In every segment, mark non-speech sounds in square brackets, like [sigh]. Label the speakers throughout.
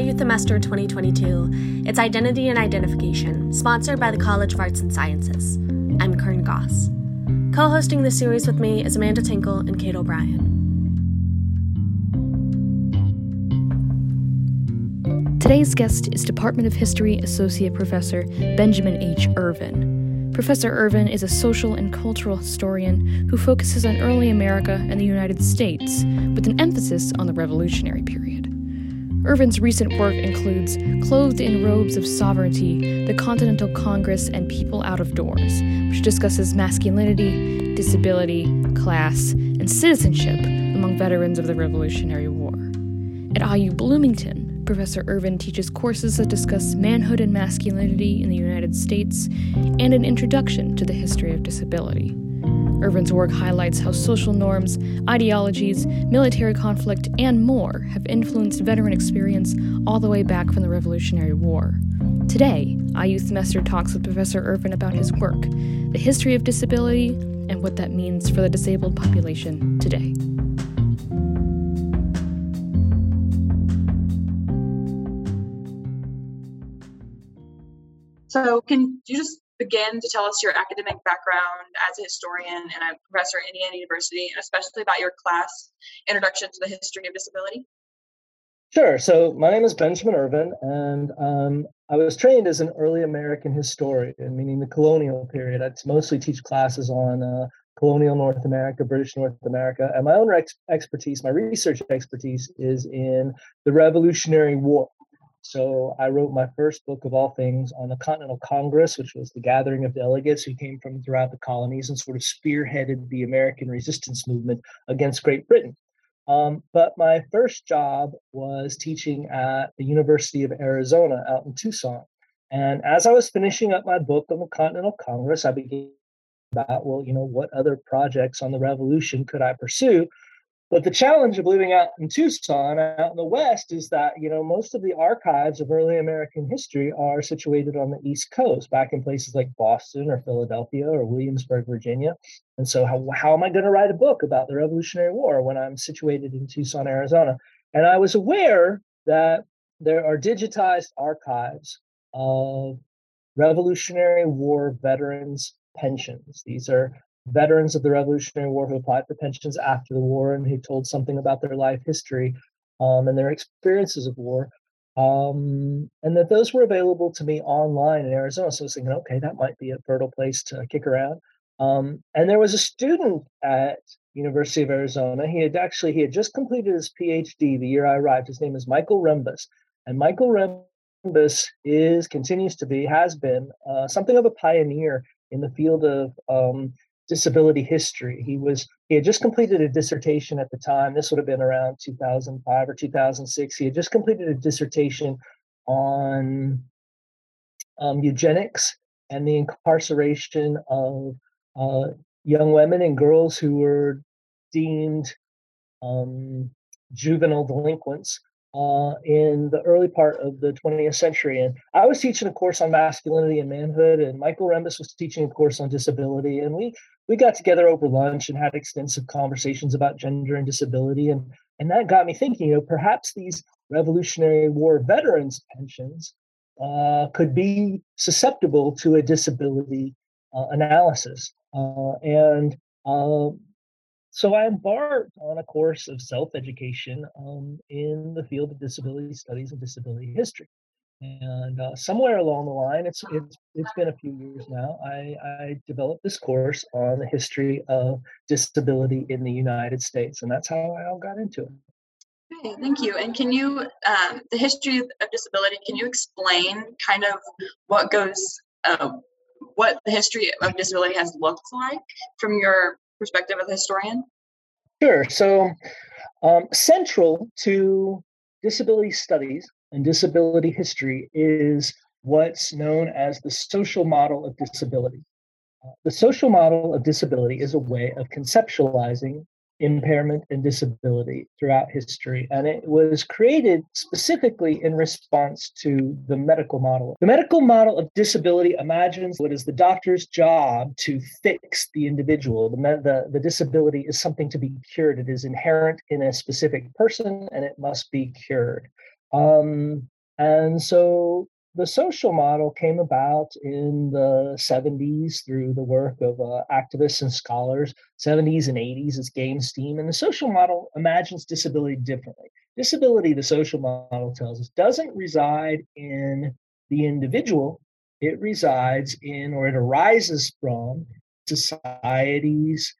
Speaker 1: IU Themester 2022. It's Identity and Identification, sponsored by the College of Arts and Sciences. I'm Kern Goss. Co hosting this series with me is Amanda Tinkle and Kate O'Brien.
Speaker 2: Today's guest is Department of History Associate Professor Benjamin H. Irvin. Professor Irvin is a social and cultural historian who focuses on early America and the United States, with an emphasis on the Revolutionary period. Irvin's recent work includes Clothed in Robes of Sovereignty, the Continental Congress, and People Out of Doors, which discusses masculinity, disability, class, and citizenship among veterans of the Revolutionary War. At IU Bloomington, Professor Irvin teaches courses that discuss manhood and masculinity in the United States and an introduction to the history of disability. Irvin's work highlights how social norms, ideologies, military conflict, and more have influenced veteran experience all the way back from the Revolutionary War. Today, IU Themester talks with Professor Irvin about his work, the history of disability, and what that means for the disabled population today.
Speaker 3: So, can you just begin to tell us your academic background as a historian and a professor at Indiana University, and especially about your class, Introduction to the History of Disability?
Speaker 4: Sure. So, my name is Benjamin Irvin, and um, I was trained as an early American historian, meaning the colonial period. I mostly teach classes on uh, colonial North America, British North America, and my own ex- expertise, my research expertise, is in the Revolutionary War. So I wrote my first book of all things on the Continental Congress, which was the gathering of delegates who came from throughout the colonies and sort of spearheaded the American resistance movement against Great Britain. Um, but my first job was teaching at the University of Arizona out in Tucson. And as I was finishing up my book on the Continental Congress, I began about, well, you know, what other projects on the revolution could I pursue? But the challenge of living out in Tucson, out in the West, is that you know most of the archives of early American history are situated on the East Coast, back in places like Boston or Philadelphia or Williamsburg, Virginia. And so, how, how am I going to write a book about the Revolutionary War when I'm situated in Tucson, Arizona? And I was aware that there are digitized archives of Revolutionary War veterans' pensions. These are veterans of the Revolutionary War who applied for pensions after the war and who told something about their life history um, and their experiences of war. Um, and that those were available to me online in Arizona. So I was thinking, okay, that might be a fertile place to kick around. Um, and there was a student at University of Arizona. He had actually he had just completed his PhD the year I arrived. His name is Michael Rembis, and Michael Rembis is continues to be has been uh, something of a pioneer in the field of um, disability history. He was he had just completed a dissertation at the time. This would have been around 2005 or 2006. He had just completed a dissertation on um, eugenics and the incarceration of uh, young women and girls who were deemed um, juvenile delinquents uh, in the early part of the 20th century. And I was teaching a course on masculinity and manhood, and Michael Rembis was teaching a course on disability. And we we got together over lunch and had extensive conversations about gender and disability. And and that got me thinking, you know, perhaps these Revolutionary War veterans' pensions uh, could be susceptible to a disability uh, analysis. Uh, and um, so I embarked on a course of self education um, in the field of disability studies and disability history. And uh, somewhere along the line, it's it's it's been a few years now. I, I developed this course on the history of disability in the United States, and that's how I all got into it.
Speaker 3: Okay, thank you. And can you, um, the history of disability, can you explain kind of what goes, uh, what the history of disability has looked like from your perspective as a historian?
Speaker 4: Sure. So, um, central to disability studies and disability history is what's known as the social model of disability. Uh, the social model of disability is a way of conceptualizing impairment and disability throughout history. And it was created specifically in response to the medical model. The medical model of disability imagines what is the doctor's job to fix the individual. The, the, the disability is something to be cured, it is inherent in a specific person and it must be cured. Um, and so the social model came about in the 70s through the work of uh, activists and scholars. 70s and 80s it's gained steam and the social model imagines disability differently. Disability the social model tells us doesn't reside in the individual. It resides in or it arises from society's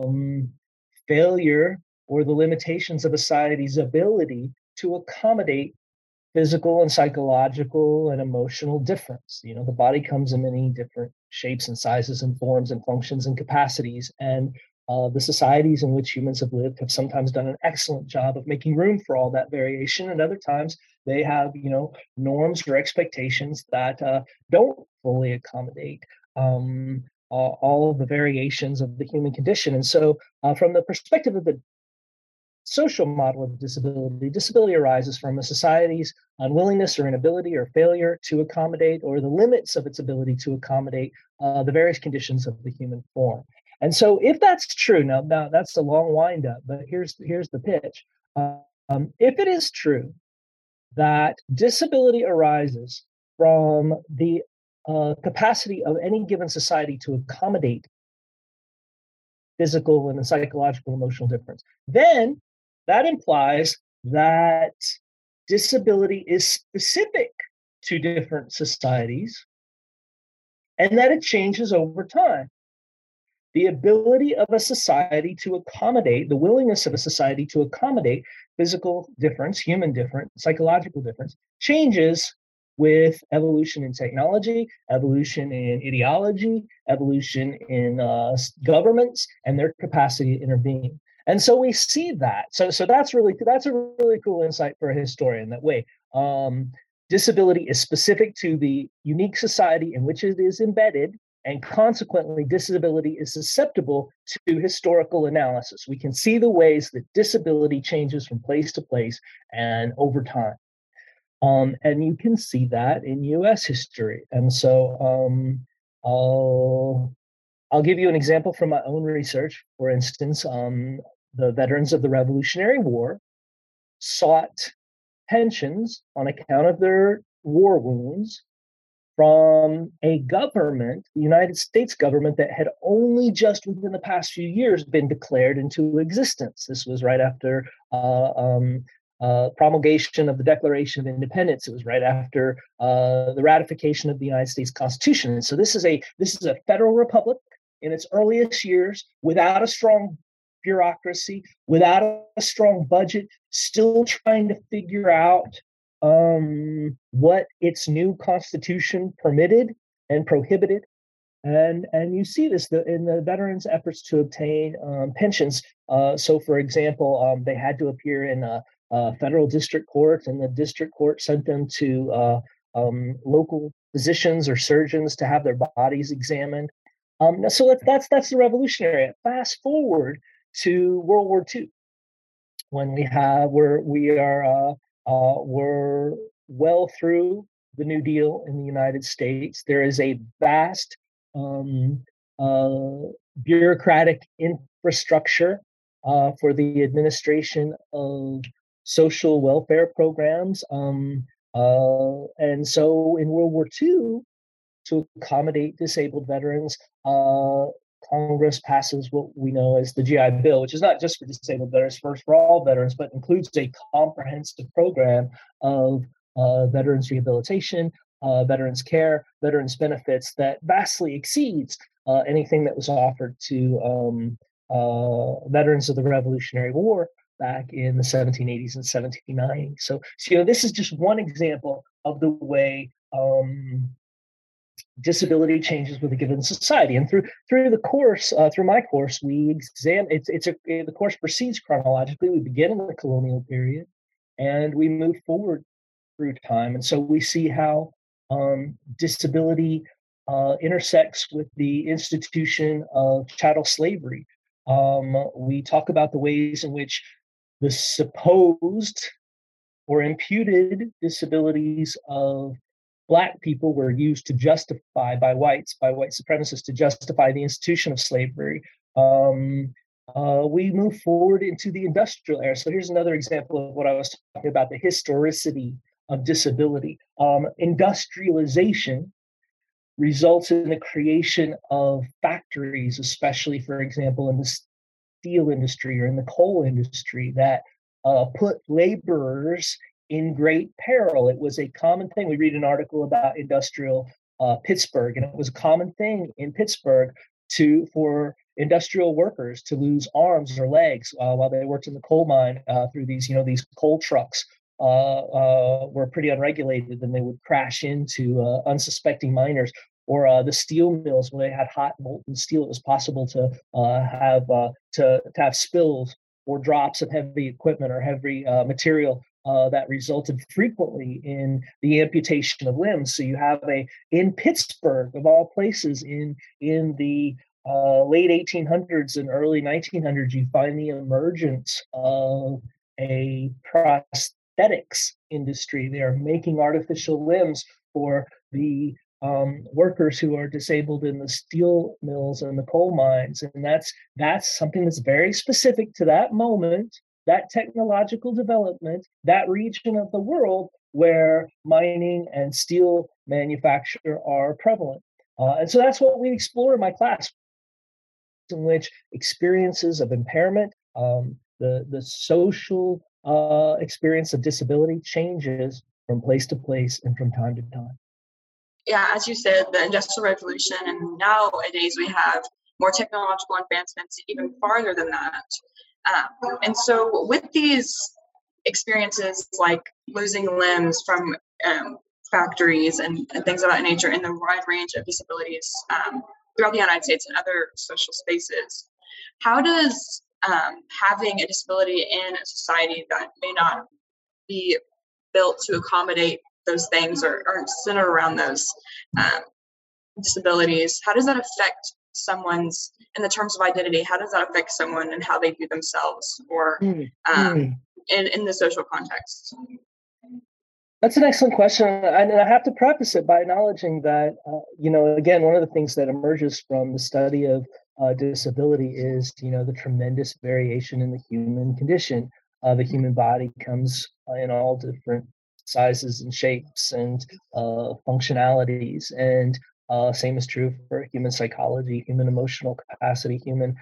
Speaker 4: um, failure or the limitations of society's ability to accommodate physical and psychological and emotional difference. You know, the body comes in many different shapes and sizes and forms and functions and capacities. And uh, the societies in which humans have lived have sometimes done an excellent job of making room for all that variation. And other times they have, you know, norms or expectations that uh, don't fully accommodate um, all of the variations of the human condition. And so, uh, from the perspective of the social model of disability. Disability arises from a society's unwillingness or inability or failure to accommodate or the limits of its ability to accommodate uh, the various conditions of the human form. And so, if that's true, now, now that's a long windup, but here's here's the pitch. Um, if it is true that disability arises from the uh, capacity of any given society to accommodate physical and psychological emotional difference, then that implies that disability is specific to different societies and that it changes over time. The ability of a society to accommodate, the willingness of a society to accommodate physical difference, human difference, psychological difference, changes with evolution in technology, evolution in ideology, evolution in uh, governments, and their capacity to intervene. And so we see that. So so that's really that's a really cool insight for a historian that way. Um, disability is specific to the unique society in which it is embedded, and consequently, disability is susceptible to historical analysis. We can see the ways that disability changes from place to place and over time. Um, and you can see that in US history. And so um, I'll I'll give you an example from my own research. For instance, um, the veterans of the Revolutionary War sought pensions on account of their war wounds from a government, the United States government, that had only just within the past few years been declared into existence. This was right after uh, um, uh, promulgation of the Declaration of Independence. It was right after uh, the ratification of the United States Constitution. And so this is a this is a federal republic in its earliest years without a strong bureaucracy, without a strong budget, still trying to figure out um, what its new constitution permitted and prohibited. And, and you see this in the veterans' efforts to obtain um, pensions. Uh, so, for example, um, they had to appear in a, a, federal district court, and the district court sent them to uh, um, local physicians or surgeons to have their bodies examined. Um, so that's that's that's the revolutionary. Fast forward to World War II, when we have where we are uh, uh, we're well through the New Deal in the United States. There is a vast um, uh, bureaucratic infrastructure uh, for the administration of social welfare programs. Um, uh, and so in World War II, to accommodate disabled veterans, uh, Congress passes what we know as the GI Bill, which is not just for disabled veterans, first for all veterans, but includes a comprehensive program of uh, veterans rehabilitation, uh, veterans care, veterans benefits that vastly exceeds uh, anything that was offered to um, uh, veterans of the Revolutionary War back in the 1780s and 1790s. So, so you know, this is just one example of the way um, disability changes with a given society. And through through the course, uh, through my course, we examine. It's it's a the course proceeds chronologically. We begin in the colonial period, and we move forward through time. And so we see how um, disability uh, intersects with the institution of chattel slavery. Um, we talk about the ways in which the supposed or imputed disabilities of black people were used to justify by whites, by white supremacists, to justify the institution of slavery. Um, uh, we move forward into the industrial era. So here's another example of what I was talking about the historicity of disability. Um, industrialization results in the creation of factories, especially, for example, in the steel industry or in the coal industry, that uh, put laborers in great peril. It was a common thing. We read an article about industrial uh, Pittsburgh, and it was a common thing in Pittsburgh to for industrial workers to lose arms or legs uh, while they worked in the coal mine uh, through these, you know, these coal trucks uh, uh were pretty unregulated, and they would crash into uh, unsuspecting miners. Or uh, the steel mills, when they had hot molten steel, it was possible to have to, to have spills or drops of heavy equipment or heavy material uh, that resulted frequently in the amputation of limbs. So you have a in Pittsburgh, of all places, in in the uh, late 1800s and early 1900s, you find the emergence of a prosthetics industry. They are making artificial limbs for the um, workers who are disabled in the steel mills and the coal mines, and that's that's something that's very specific to that moment, that technological development, that region of the world where mining and steel manufacture are prevalent. Uh, and so that's what we explore in my class in which experiences of impairment, um, the, the social uh, experience of disability changes from place to place and from time to time.
Speaker 3: Yeah, as you said, the Industrial Revolution, and nowadays we have more technological advancements even farther than that. Um, and so, with these experiences like losing limbs from um, factories and, and, things of that nature, and the wide range of disabilities um, throughout the United States and other social spaces. How does um, having a disability in a society that may not be built to accommodate those things or aren't centered around those um, disabilities, how does that affect someone's, in the terms of identity, how does that affect someone and how they view themselves or mm, um, mm. In, in the social context?
Speaker 4: That's an excellent question, and I have to preface it by acknowledging that, uh, you know, again, one of the things that emerges from the study of uh, disability is, you know, the tremendous variation in the human condition. Uh, the human body comes uh, in all different sizes and shapes and uh, functionalities, and uh, same is true for human psychology, human emotional capacity, human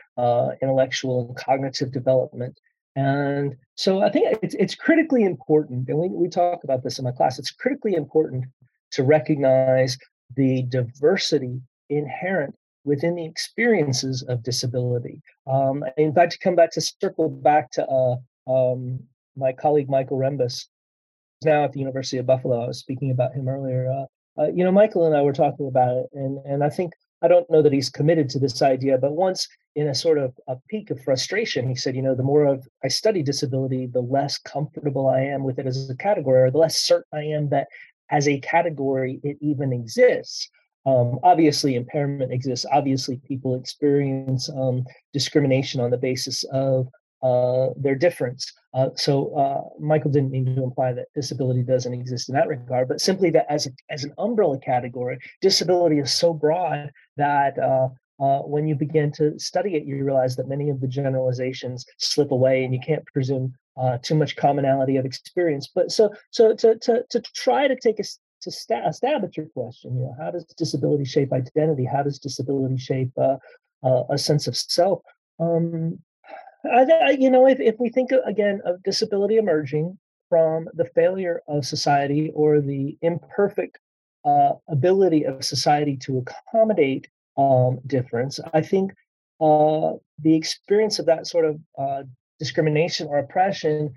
Speaker 4: intellectual and cognitive development. And so I think it's, it's critically important, and we, we talk about this in my class, it's critically important to recognize the diversity inherent within the experiences of disability. Um, in fact, to come back to circle back to uh, um, my colleague Michael Rembis, now at the University of Buffalo. I was speaking about him earlier. Uh, uh, you know, Michael and I were talking about it, and and I think I don't know that he's committed to this idea, but once in a sort of a peak of frustration, he said, you know, the more of I study disability, the less comfortable I am with it as a category, or the less certain I am that as a category it even exists. Um, obviously, impairment exists. Obviously, people experience um, discrimination on the basis of their difference. Uh, so uh, Michael didn't mean to imply that disability doesn't exist in that regard, but simply that as a, as an umbrella category, disability is so broad that uh, uh, when you begin to study it, you realize that many of the generalizations slip away, and you can't presume uh, too much commonality of experience. But so so to to to try to take a to stab, a stab at your question, you know, how does disability shape identity? How does disability shape a sense of self? Um, I, you know, if, if we think again of disability emerging from the failure of society or the imperfect uh, ability of society to accommodate um, difference, I think uh, the experience of that sort of uh, discrimination or oppression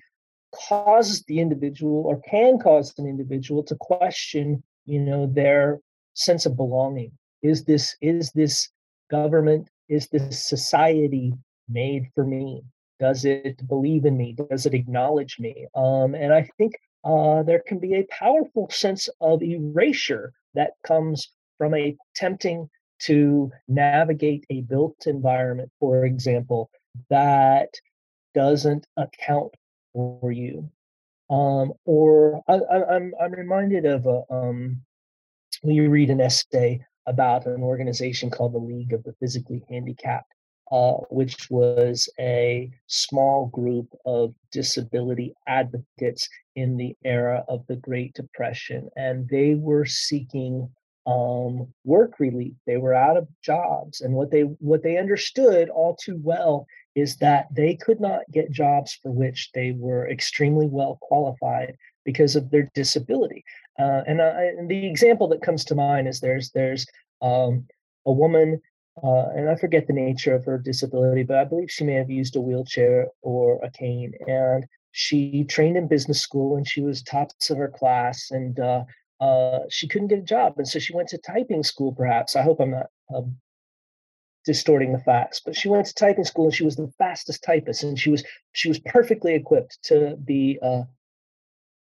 Speaker 4: causes the individual or can cause an individual to question, you know, their sense of belonging. Is this is this government? Is this society made for me? Does it believe in me? Does it acknowledge me? Um, and I think uh, there can be a powerful sense of erasure that comes from a tempting to navigate a built environment, for example, that doesn't account for you. Um, or I, am I'm, I'm reminded of a, um, when you read an essay about an organization called the League of the Physically Handicapped, uh, which was a small group of disability advocates in the era of the Great Depression. And they were seeking um, work relief. They were out of jobs. And what they what they understood all too well is that they could not get jobs for which they were extremely well qualified because of their disability. Uh, and, uh, and, the example that comes to mind is there's there's um, a woman, uh, and I forget the nature of her disability, but I believe she may have used a wheelchair or a cane. And she trained in business school, and she was tops of her class, and uh, uh, she couldn't get a job, and so she went to typing school. Perhaps I hope I'm not um, distorting the facts, but she went to typing school, and she was the fastest typist, and she was she was perfectly equipped to be uh,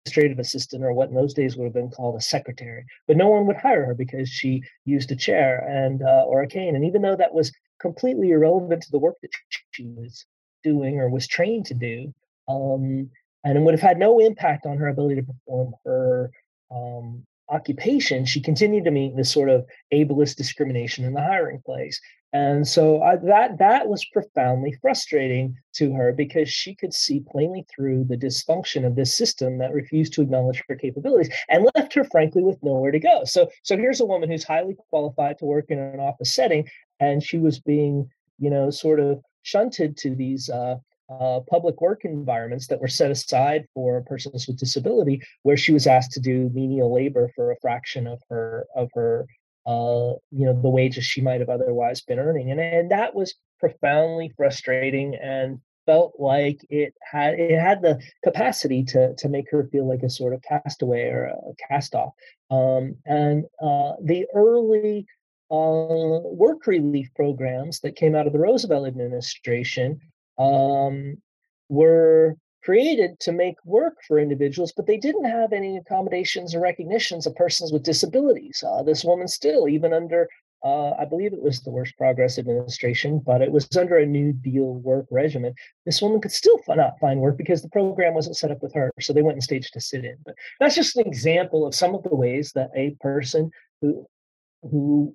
Speaker 4: administrative assistant or what in those days would have been called a secretary but no one would hire her because she used a chair and uh, or a cane and even though that was completely irrelevant to the work that she was doing or was trained to do um, and it would have had no impact on her ability to perform her um, occupation she continued to meet this sort of ableist discrimination in the hiring place and so I, that that was profoundly frustrating to her because she could see plainly through the dysfunction of this system that refused to acknowledge her capabilities and left her frankly with nowhere to go. So so here's a woman who's highly qualified to work in an office setting, and she was being you know sort of shunted to these uh, uh, public work environments that were set aside for persons with disability, where she was asked to do menial labor for a fraction of her of her uh, you know, the wages she might have otherwise been earning. And, and that was profoundly frustrating and felt like it had it had the capacity to to make her feel like a sort of castaway or a cast off. Um, and uh, the early uh, work relief programs that came out of the Roosevelt administration um, were created to make work for individuals, but they didn't have any accommodations or recognitions of persons with disabilities. Uh, this woman still, even under, uh, I believe it was the Works Progress Administration, but it was under a New Deal work regimen. This woman could still not find work because the program wasn't set up with her. So they went and staged to sit in. But that's just an example of some of the ways that a person who who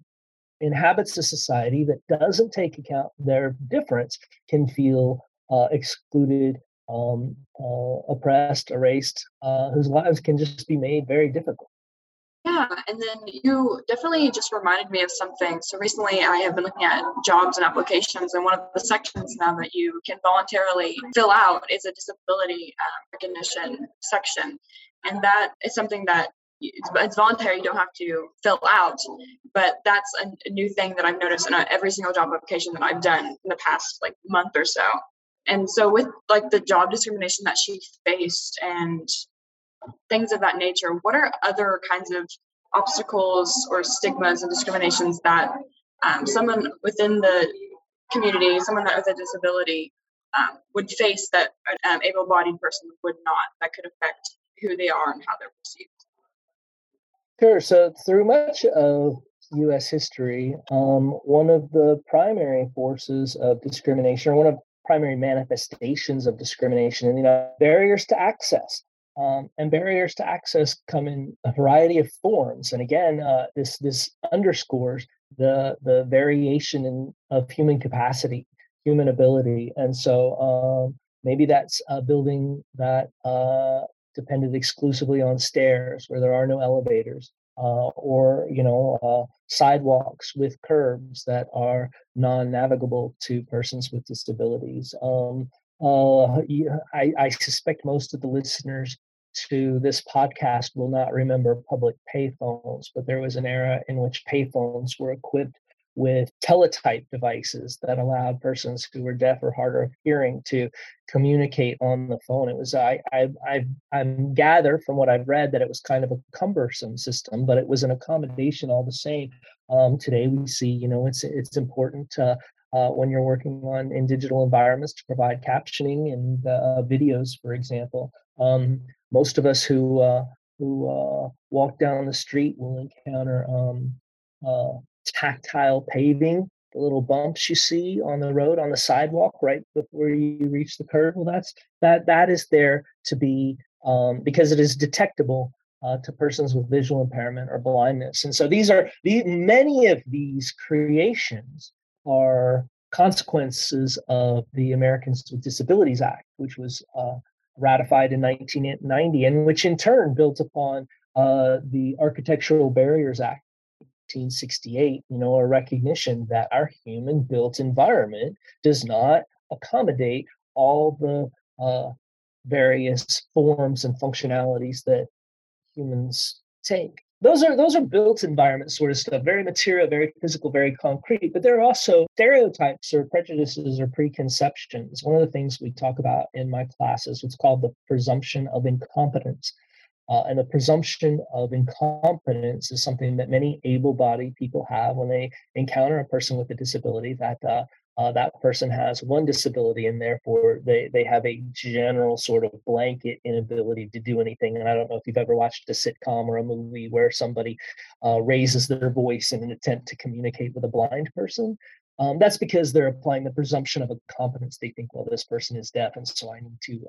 Speaker 4: inhabits a society that doesn't take account their difference can feel uh, excluded um, uh, oppressed, erased, uh, whose lives can just be made very difficult.
Speaker 3: Yeah, and then you definitely just reminded me of something. So recently I have been looking at jobs and applications, and one of the sections now that you can voluntarily fill out is a disability uh, recognition section. And that is something that it's, voluntary, you don't have to fill out, but that's a, a new thing that I've noticed in every single job application that I've done in the past like month or so. And so with like the job discrimination that she faced and things of that nature what are other kinds of obstacles or stigmas and discriminations that um, someone within the community someone that with a disability um, would face that an um, able-bodied person would not that could affect who they are and how they're perceived
Speaker 4: sure so through much of U.S. history, um, one of the primary forces of discrimination, or one of primary manifestations of discrimination and you know barriers to access um, and barriers to access come in a variety of forms and again uh, this this underscores the the variation in of human capacity human ability and so um, maybe that's a building that uh, depended exclusively on stairs where there are no elevators uh, or you know uh, sidewalks with curbs that are non-navigable to persons with disabilities. Um, uh, I, I, suspect most of the listeners to this podcast will not remember public payphones, but there was an era in which payphones were equipped with teletype devices that allowed persons who were deaf or hard of hearing to communicate on the phone. It was I I I I'm gather from what I've read that it was kind of a cumbersome system, but it was an accommodation all the same. Um, today we see, you know, it's it's important uh, when you're working on in digital environments to provide captioning and uh, videos, for example. Um, most of us who uh, who uh, walk down the street will encounter um, uh, tactile paving, the little bumps you see on the road on the sidewalk right before you reach the curb. Well, that's that that is there to be um, because it is detectable uh, to persons with visual impairment or blindness. And so these are the many of these creations are consequences of the Americans with Disabilities Act, which was uh, ratified in 1990, and which in turn built upon uh, the Architectural Barriers Act 1968, you know, a recognition that our human built environment does not accommodate all the uh, various forms and functionalities that humans take. Those are those are built environment sort of stuff, very material, very physical, very concrete. But there are also stereotypes or prejudices or preconceptions. One of the things we talk about in my classes, what's called the presumption of incompetence. Uh, and the presumption of incompetence is something that many able bodied people have when they encounter a person with a disability that uh, uh, that person has one disability and therefore they, they have a general sort of blanket inability to do anything. And I don't know if you've ever watched a sitcom or a movie where somebody uh, raises their voice in an attempt to communicate with a blind person. Um, that's because they're applying the presumption of incompetence. They think, well, this person is deaf, and so I need to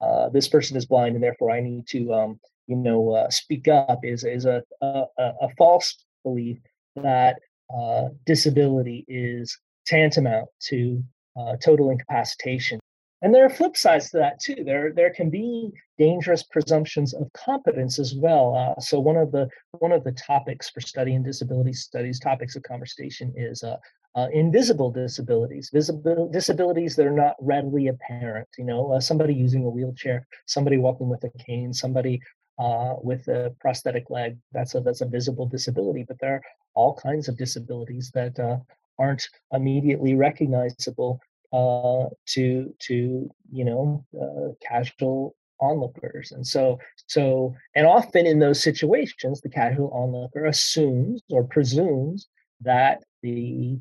Speaker 4: uh, this person is blind and therefore I need to, um, you know, uh, speak up is, is a, a, a false belief that uh, disability is tantamount to uh, total incapacitation. And there are flip sides to that too. There, there can be dangerous presumptions of competence as well. Uh, so one of the one of the topics for study studying disability studies, topics of conversation, is uh, uh, invisible disabilities, visible disabilities that are not readily apparent. You know, uh, somebody using a wheelchair, somebody walking with a cane, somebody uh, with a prosthetic leg. That's a that's a visible disability. But there are all kinds of disabilities that uh, aren't immediately recognizable uh, to to you know uh, casual onlookers and so so and often in those situations the casual onlooker assumes or presumes that the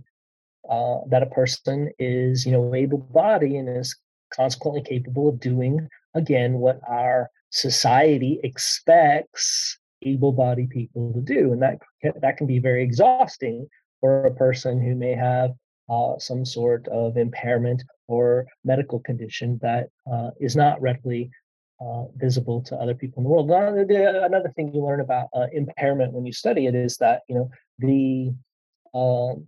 Speaker 4: uh, that a person is, you know, able-bodied and is consequently capable of doing again what our society expects able-bodied people to do, and that that can be very exhausting for a person who may have uh, some sort of impairment or medical condition that uh, is not readily uh, visible to other people in the world. Another, another thing you learn about uh, impairment when you study it is that you know the um,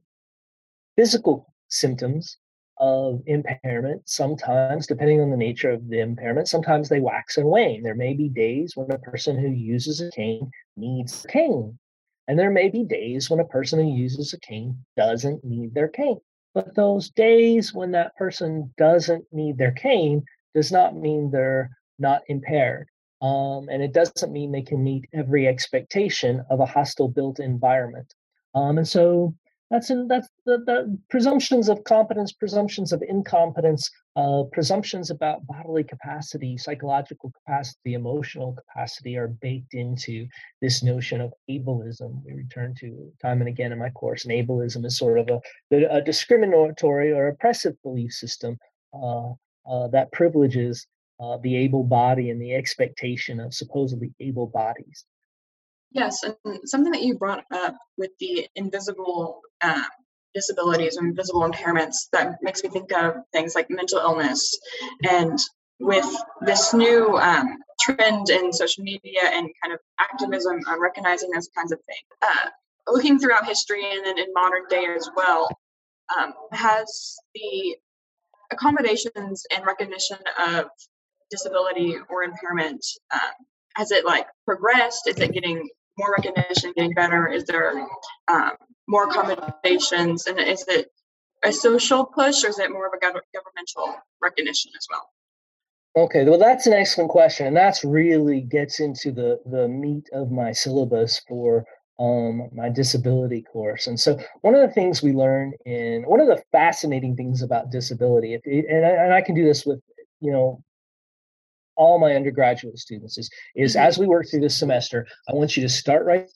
Speaker 4: physical symptoms of impairment sometimes depending on the nature of the impairment sometimes they wax and wane. There may be days when a person who uses a cane needs a cane and there may be days when a person who uses a cane doesn't need their cane. But those days when that person doesn't need their cane does not mean they're not impaired um, and it doesn't mean they can meet every expectation of a hostile built environment. Um, and so that's in that's the, the presumptions of competence, presumptions of incompetence, uh, presumptions about bodily capacity, psychological capacity, emotional capacity are baked into this notion of ableism. We return to time and again in my course, and ableism is sort of a, a discriminatory or oppressive belief system uh, uh, that privileges uh, the able body and the expectation of supposedly able bodies.
Speaker 3: Yes, and something that you brought up with the invisible um, disabilities or invisible impairments that makes me think of things like mental illness and with this new um, trend in social media and kind of activism on recognizing those kinds of things. Uh, looking throughout history and then in modern day as well, um, has the accommodations and recognition of disability or impairment um, has it like progressed? Is it getting more recognition, getting better? Is there um, more accommodations, and is it a social push, or is it more of a governmental recognition as well?
Speaker 4: Okay, well, that's an excellent question, and that's really gets into the the meat of my syllabus for um, my disability course. And so, one of the things we learn in one of the fascinating things about disability, if, and, I, and I can do this with you know all my undergraduate students is is mm-hmm. as we work through this semester, I want you to start writing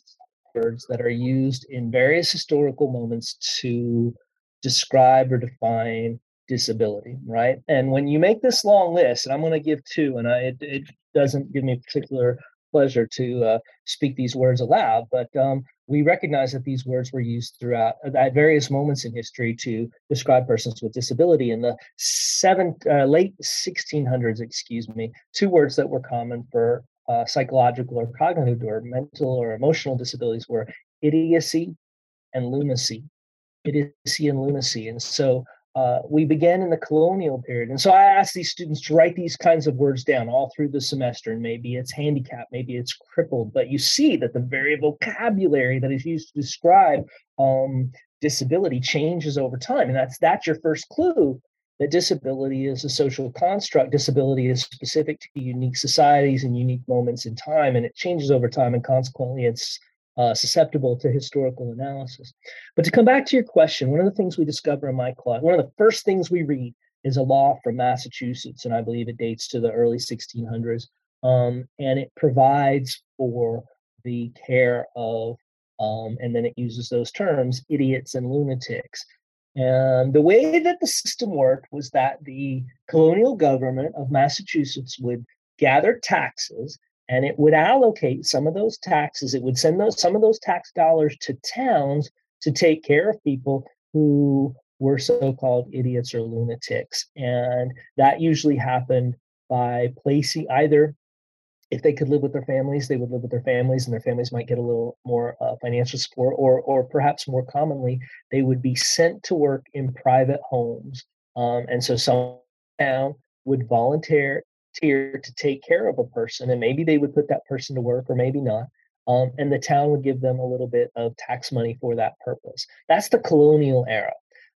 Speaker 4: words that are used in various historical moments to describe or define disability, right? And when you make this long list, and I'm going to give two, and I, it, it doesn't give me a particular pleasure to uh, speak these words aloud, but um, we recognize that these words were used throughout uh, at various moments in history to describe persons with disability. In the seven, uh, late 1600s, excuse me, two words that were common for uh, psychological or cognitive or mental or emotional disabilities were idiocy and lunacy. Idiocy and lunacy. And so uh, we began in the colonial period. And so I asked these students to write these kinds of words down all through the semester. And maybe it's handicapped, maybe it's crippled, but you see that the very vocabulary that is used to describe um, disability changes over time. And that's that's your first clue that disability is a social construct. Disability is specific to unique societies and unique moments in time, and it changes over time, and consequently, it's uh, susceptible to historical analysis. But to come back to your question, one of the things we discover in my class, one of the first things we read is a law from Massachusetts, and I believe it dates to the early 1600s, um, and it provides for the care of, um, and then it uses those terms, idiots and lunatics. And the way that the system worked was that the colonial government of Massachusetts would gather taxes and it would allocate some of those taxes it would send those some of those tax dollars to towns to take care of people who were so-called idiots or lunatics. And that usually happened by placing either if they could live with their families they would live with their families and their families might get a little more uh, financial support or or perhaps more commonly they would be sent to work in private homes. Um, and so some town would volunteer tier to take care of a person and maybe they would put that person to work or maybe not um, and the town would give them a little bit of tax money for that purpose. That's the colonial era.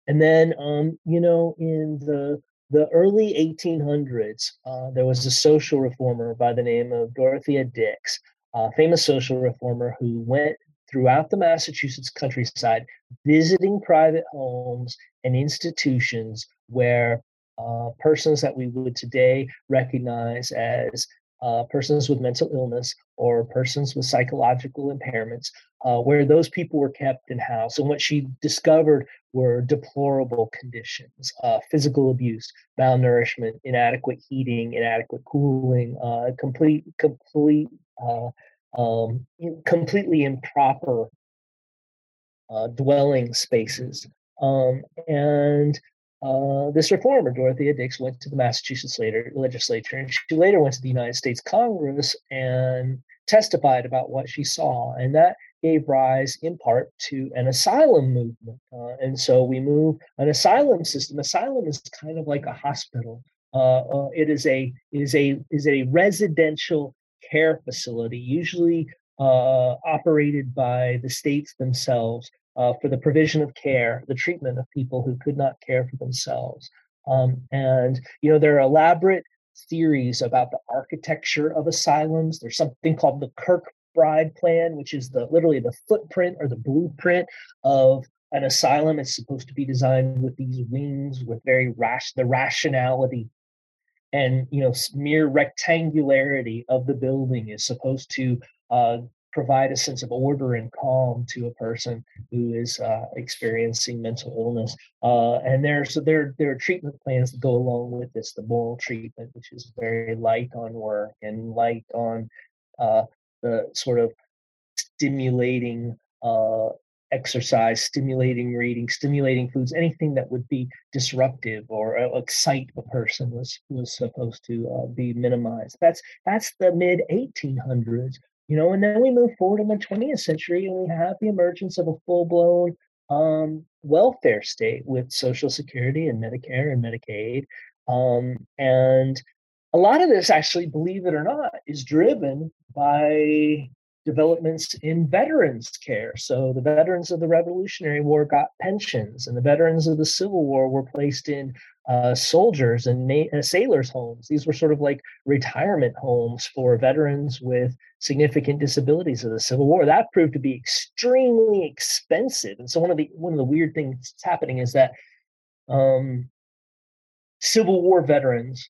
Speaker 4: And then um, you know in the the early 1800s uh, there was a social reformer by the name of dorothea dix a famous social reformer who went throughout the massachusetts countryside visiting private homes and institutions where uh, persons that we would today recognize as uh, persons with mental illness or persons with psychological impairments, uh, where those people were kept in house. And what she discovered were deplorable conditions uh, physical abuse, malnourishment, inadequate heating, inadequate cooling, uh, complete, complete, uh, um, completely improper dwelling spaces. Um, and uh, this reformer, Dorothea Dix, went to the Massachusetts later, legislature, and she later went to the United States Congress and testified about what she saw. And that gave rise, in part, to an asylum movement. Uh, and so we move an asylum system. Asylum is kind of like a hospital. Uh, uh it is a it is a is a residential care facility, usually uh, operated by the states themselves uh, for the provision of care, the treatment of people who could not care for themselves. Um, and, you know, there are elaborate theories about the architecture of asylums. There's something called the Kirkbride Plan, which is the literally the footprint or the blueprint of an asylum. It's supposed to be designed with these wings, with very rash the rationality and you know mere rectangularity of the building is supposed to uh, provide a sense of order and calm to a person who is uh, experiencing mental illness. Uh, and there's there there are treatment plans that go along with this. The moral treatment, which is very light on work and light on uh, the sort of stimulating uh, exercise, stimulating reading, stimulating foods, anything that would be disruptive or uh, excite a person was was supposed to uh, be minimized. That's that's the mid 1800s you know, and then we move forward in the 20th century and we have the emergence of a full blown um, welfare state with Social Security and Medicare and Medicaid. Um, and a lot of this, actually, believe it or not, is driven by developments in veterans care. So the veterans of the Revolutionary War got pensions, and the veterans of the Civil War were placed in uh, soldiers and na- uh, sailors' homes. These were sort of like retirement homes for veterans with significant disabilities of the Civil War. That proved to be extremely expensive. And so one of the one of the weird things that's happening is that um, Civil War veterans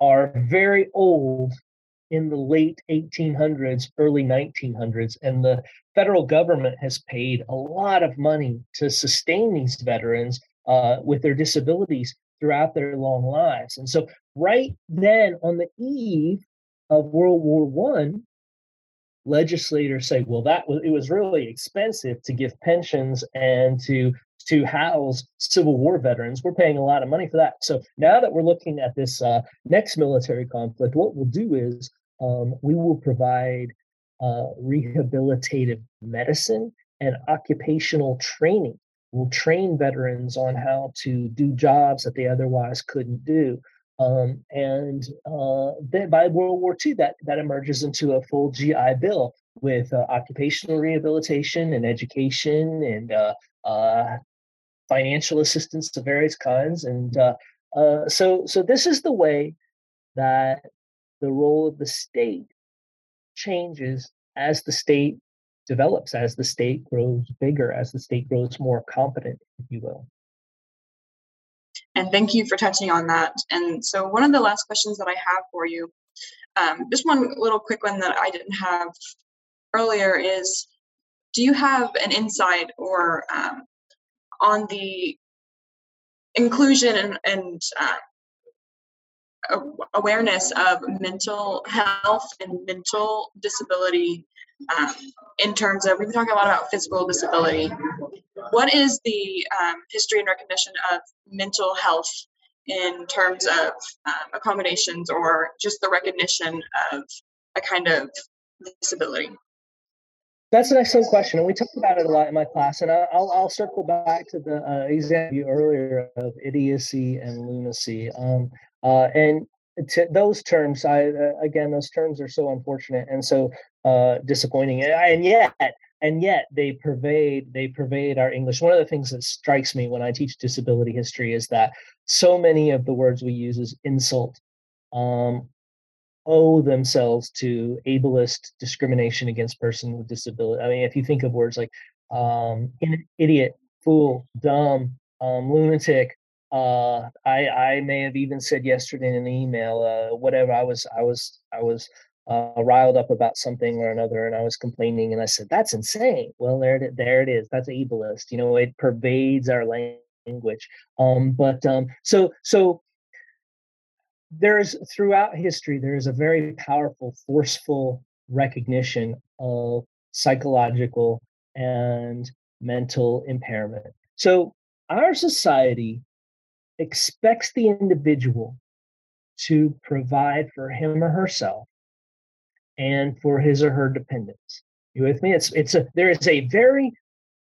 Speaker 4: are very old in the late 1800s, early 1900s, and the federal government has paid a lot of money to sustain these veterans uh, with their disabilities throughout their long lives. And so, right then, on the eve of World War One, legislators say, "Well, that was it was really expensive to give pensions and to to house Civil War veterans. We're paying a lot of money for that. So now that we're looking at this uh, next military conflict, what we'll do is um, we will provide uh, rehabilitative medicine and occupational training will train veterans on how to do jobs that they otherwise couldn't do. Um, and uh, then by World War II, that, that emerges into a full GI Bill with uh, occupational rehabilitation and education and uh, uh financial assistance of various kinds. And uh, uh, so, so this is the way that the role of the state changes as the state develops, as the state grows bigger, as the state grows more competent, if you will.
Speaker 3: And thank you for touching on that. And so, one of the last questions that I have for you, um, just one little quick one that I didn't have earlier is Do you have an insight or um, on the inclusion and, and uh, awareness of mental health and mental disability um, in terms of we've been talking a lot about physical disability what is the um, history and recognition of mental health in terms of um, accommodations or just the recognition of a kind of disability
Speaker 4: that's an excellent question, and we talk about it a lot in my class. And I'll I'll circle back to the uh, example earlier of idiocy and lunacy. Um, uh, and to those terms, I uh, again, those terms are so unfortunate and so uh, disappointing, and yet, and yet they pervade they pervade our English. One of the things that strikes me when I teach disability history is that so many of the words we use as insult. Um, owe themselves to ableist discrimination against person with disability. I mean, if you think of words like um, idiot, fool, dumb, um, lunatic, uh, I I may have even said yesterday in an email, uh, whatever. I was I was I was uh, riled up about something or another, and I was complaining, and I said that's insane. Well, there it there it is. That's ableist. You know, it pervades our language. Um, but um, so so there's throughout history there is a very powerful forceful recognition of psychological and mental impairment so our society expects the individual to provide for him or herself and for his or her dependents. You with me? It's it's a there is a very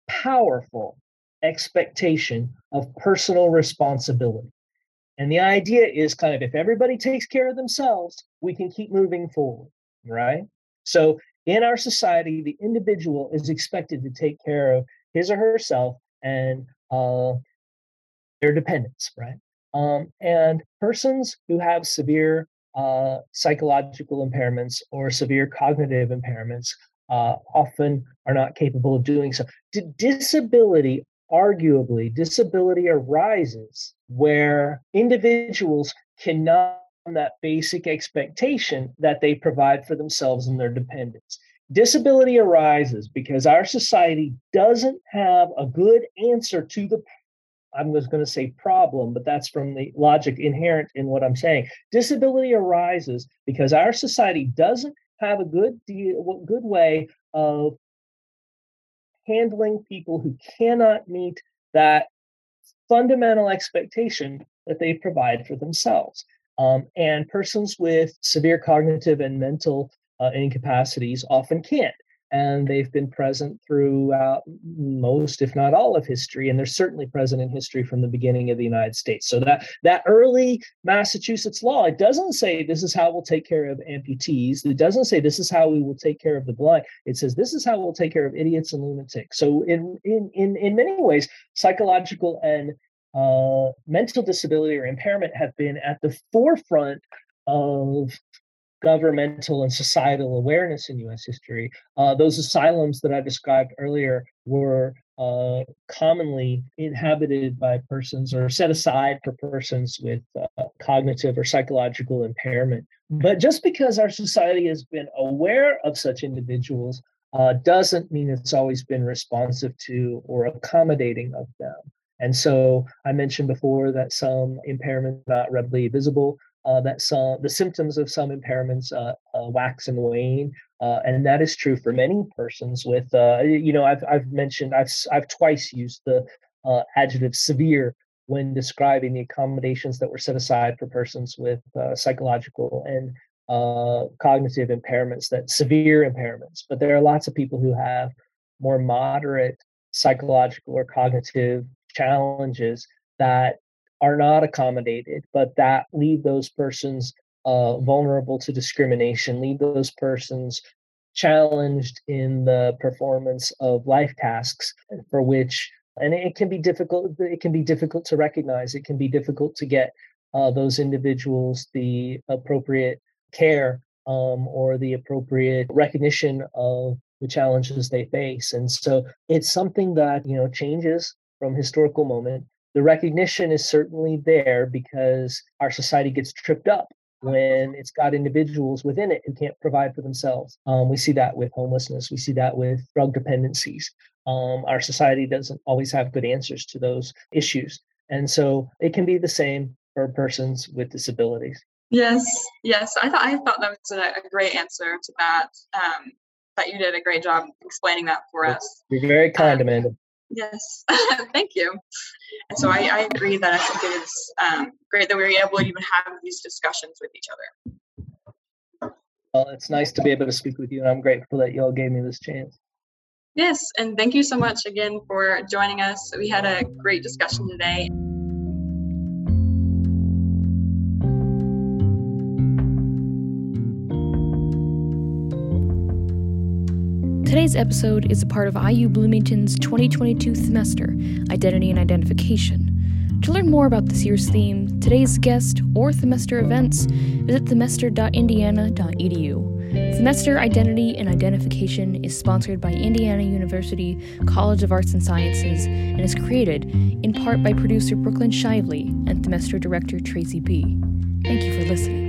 Speaker 4: powerful expectation of personal responsibility. And the idea is kind of if everybody takes care of themselves, we can keep moving forward, right? So in our society, the individual is expected to take care of his or herself and uh, their right? Um, and persons who have severe uh, psychological impairments or severe cognitive impairments uh, often are not capable of doing so. D- disability arguably disability arises where individuals cannot that basic expectation that they provide for themselves and their dependents. Disability arises because our society doesn't have a good answer to the I'm just going to say problem, but that's from the logic inherent in what I'm saying. Disability arises because our society doesn't have a good deal, good way of handling people who cannot meet that fundamental expectation that they provide for themselves. Um, and persons with severe cognitive and mental uh, incapacities often can't and they've been present throughout most if not all of history and they're certainly present in history from the beginning of the united states. So that that early massachusetts law it doesn't say this is how we'll take care of amputees. It doesn't say this is how we will take care of the blind. It says this is how we'll take care of idiots and lunatics. So in in in, in many ways psychological and uh, mental disability or impairment have been at the forefront of governmental and societal awareness in US history. Uh, those asylums that I described earlier were uh, commonly inhabited by persons or set aside for persons with uh, cognitive or psychological impairment. But just because our society has been aware of such individuals uh, doesn't mean it's always been responsive to or accommodating of them. And so I mentioned before that some impairment not readily visible uh, that some the symptoms of some impairments uh, uh, wax and wane, uh, and that is true for many persons. With uh, you know, I've I've mentioned I've I've twice used the uh, adjective severe when describing the accommodations that were set aside for persons with psychological and cognitive impairments, that severe impairments. But there are lots of people who have more moderate psychological or cognitive challenges that are not accommodated, but that leave those persons uh, vulnerable to discrimination, leave those persons challenged in the performance of life tasks for which and it can be difficult it can be difficult to recognize it can be difficult to get uh, those individuals the appropriate care um, or the appropriate recognition of the challenges they face and so it's something that you know changes from historical moment the recognition is certainly there because our society gets tripped up when it's got individuals within it who can't provide for themselves. Um, we see that with homelessness. We see that with drug dependencies. Um, our society doesn't always have good answers to those issues. And so it can be the same for persons with disabilities.
Speaker 3: Yes, yes. I thought I thought that was a, a great answer to that. Um, that you did a great job explaining that for us.
Speaker 4: You're very kind, um, Amanda.
Speaker 3: Yes, [laughs] thank you. And so I, I, agree that I think it is um, great that we are able to even have these discussions with each other.
Speaker 4: Well, it's nice to be able to speak with you, and I'm grateful that you all gave me this chance.
Speaker 3: Yes, and thank you so much again for joining us. We had a great discussion today.
Speaker 2: Today's episode is a part of IU Bloomington's 2022 Themester, Identity and Identification. To learn more about this year's theme, today's guest, or Themester events, visit themester.indiana.edu. Themester Identity and Identification is sponsored by Indiana University College of Arts and Sciences and is created in part by producer Brooklyn Shively and Themester director Tracy B. Thank you for listening.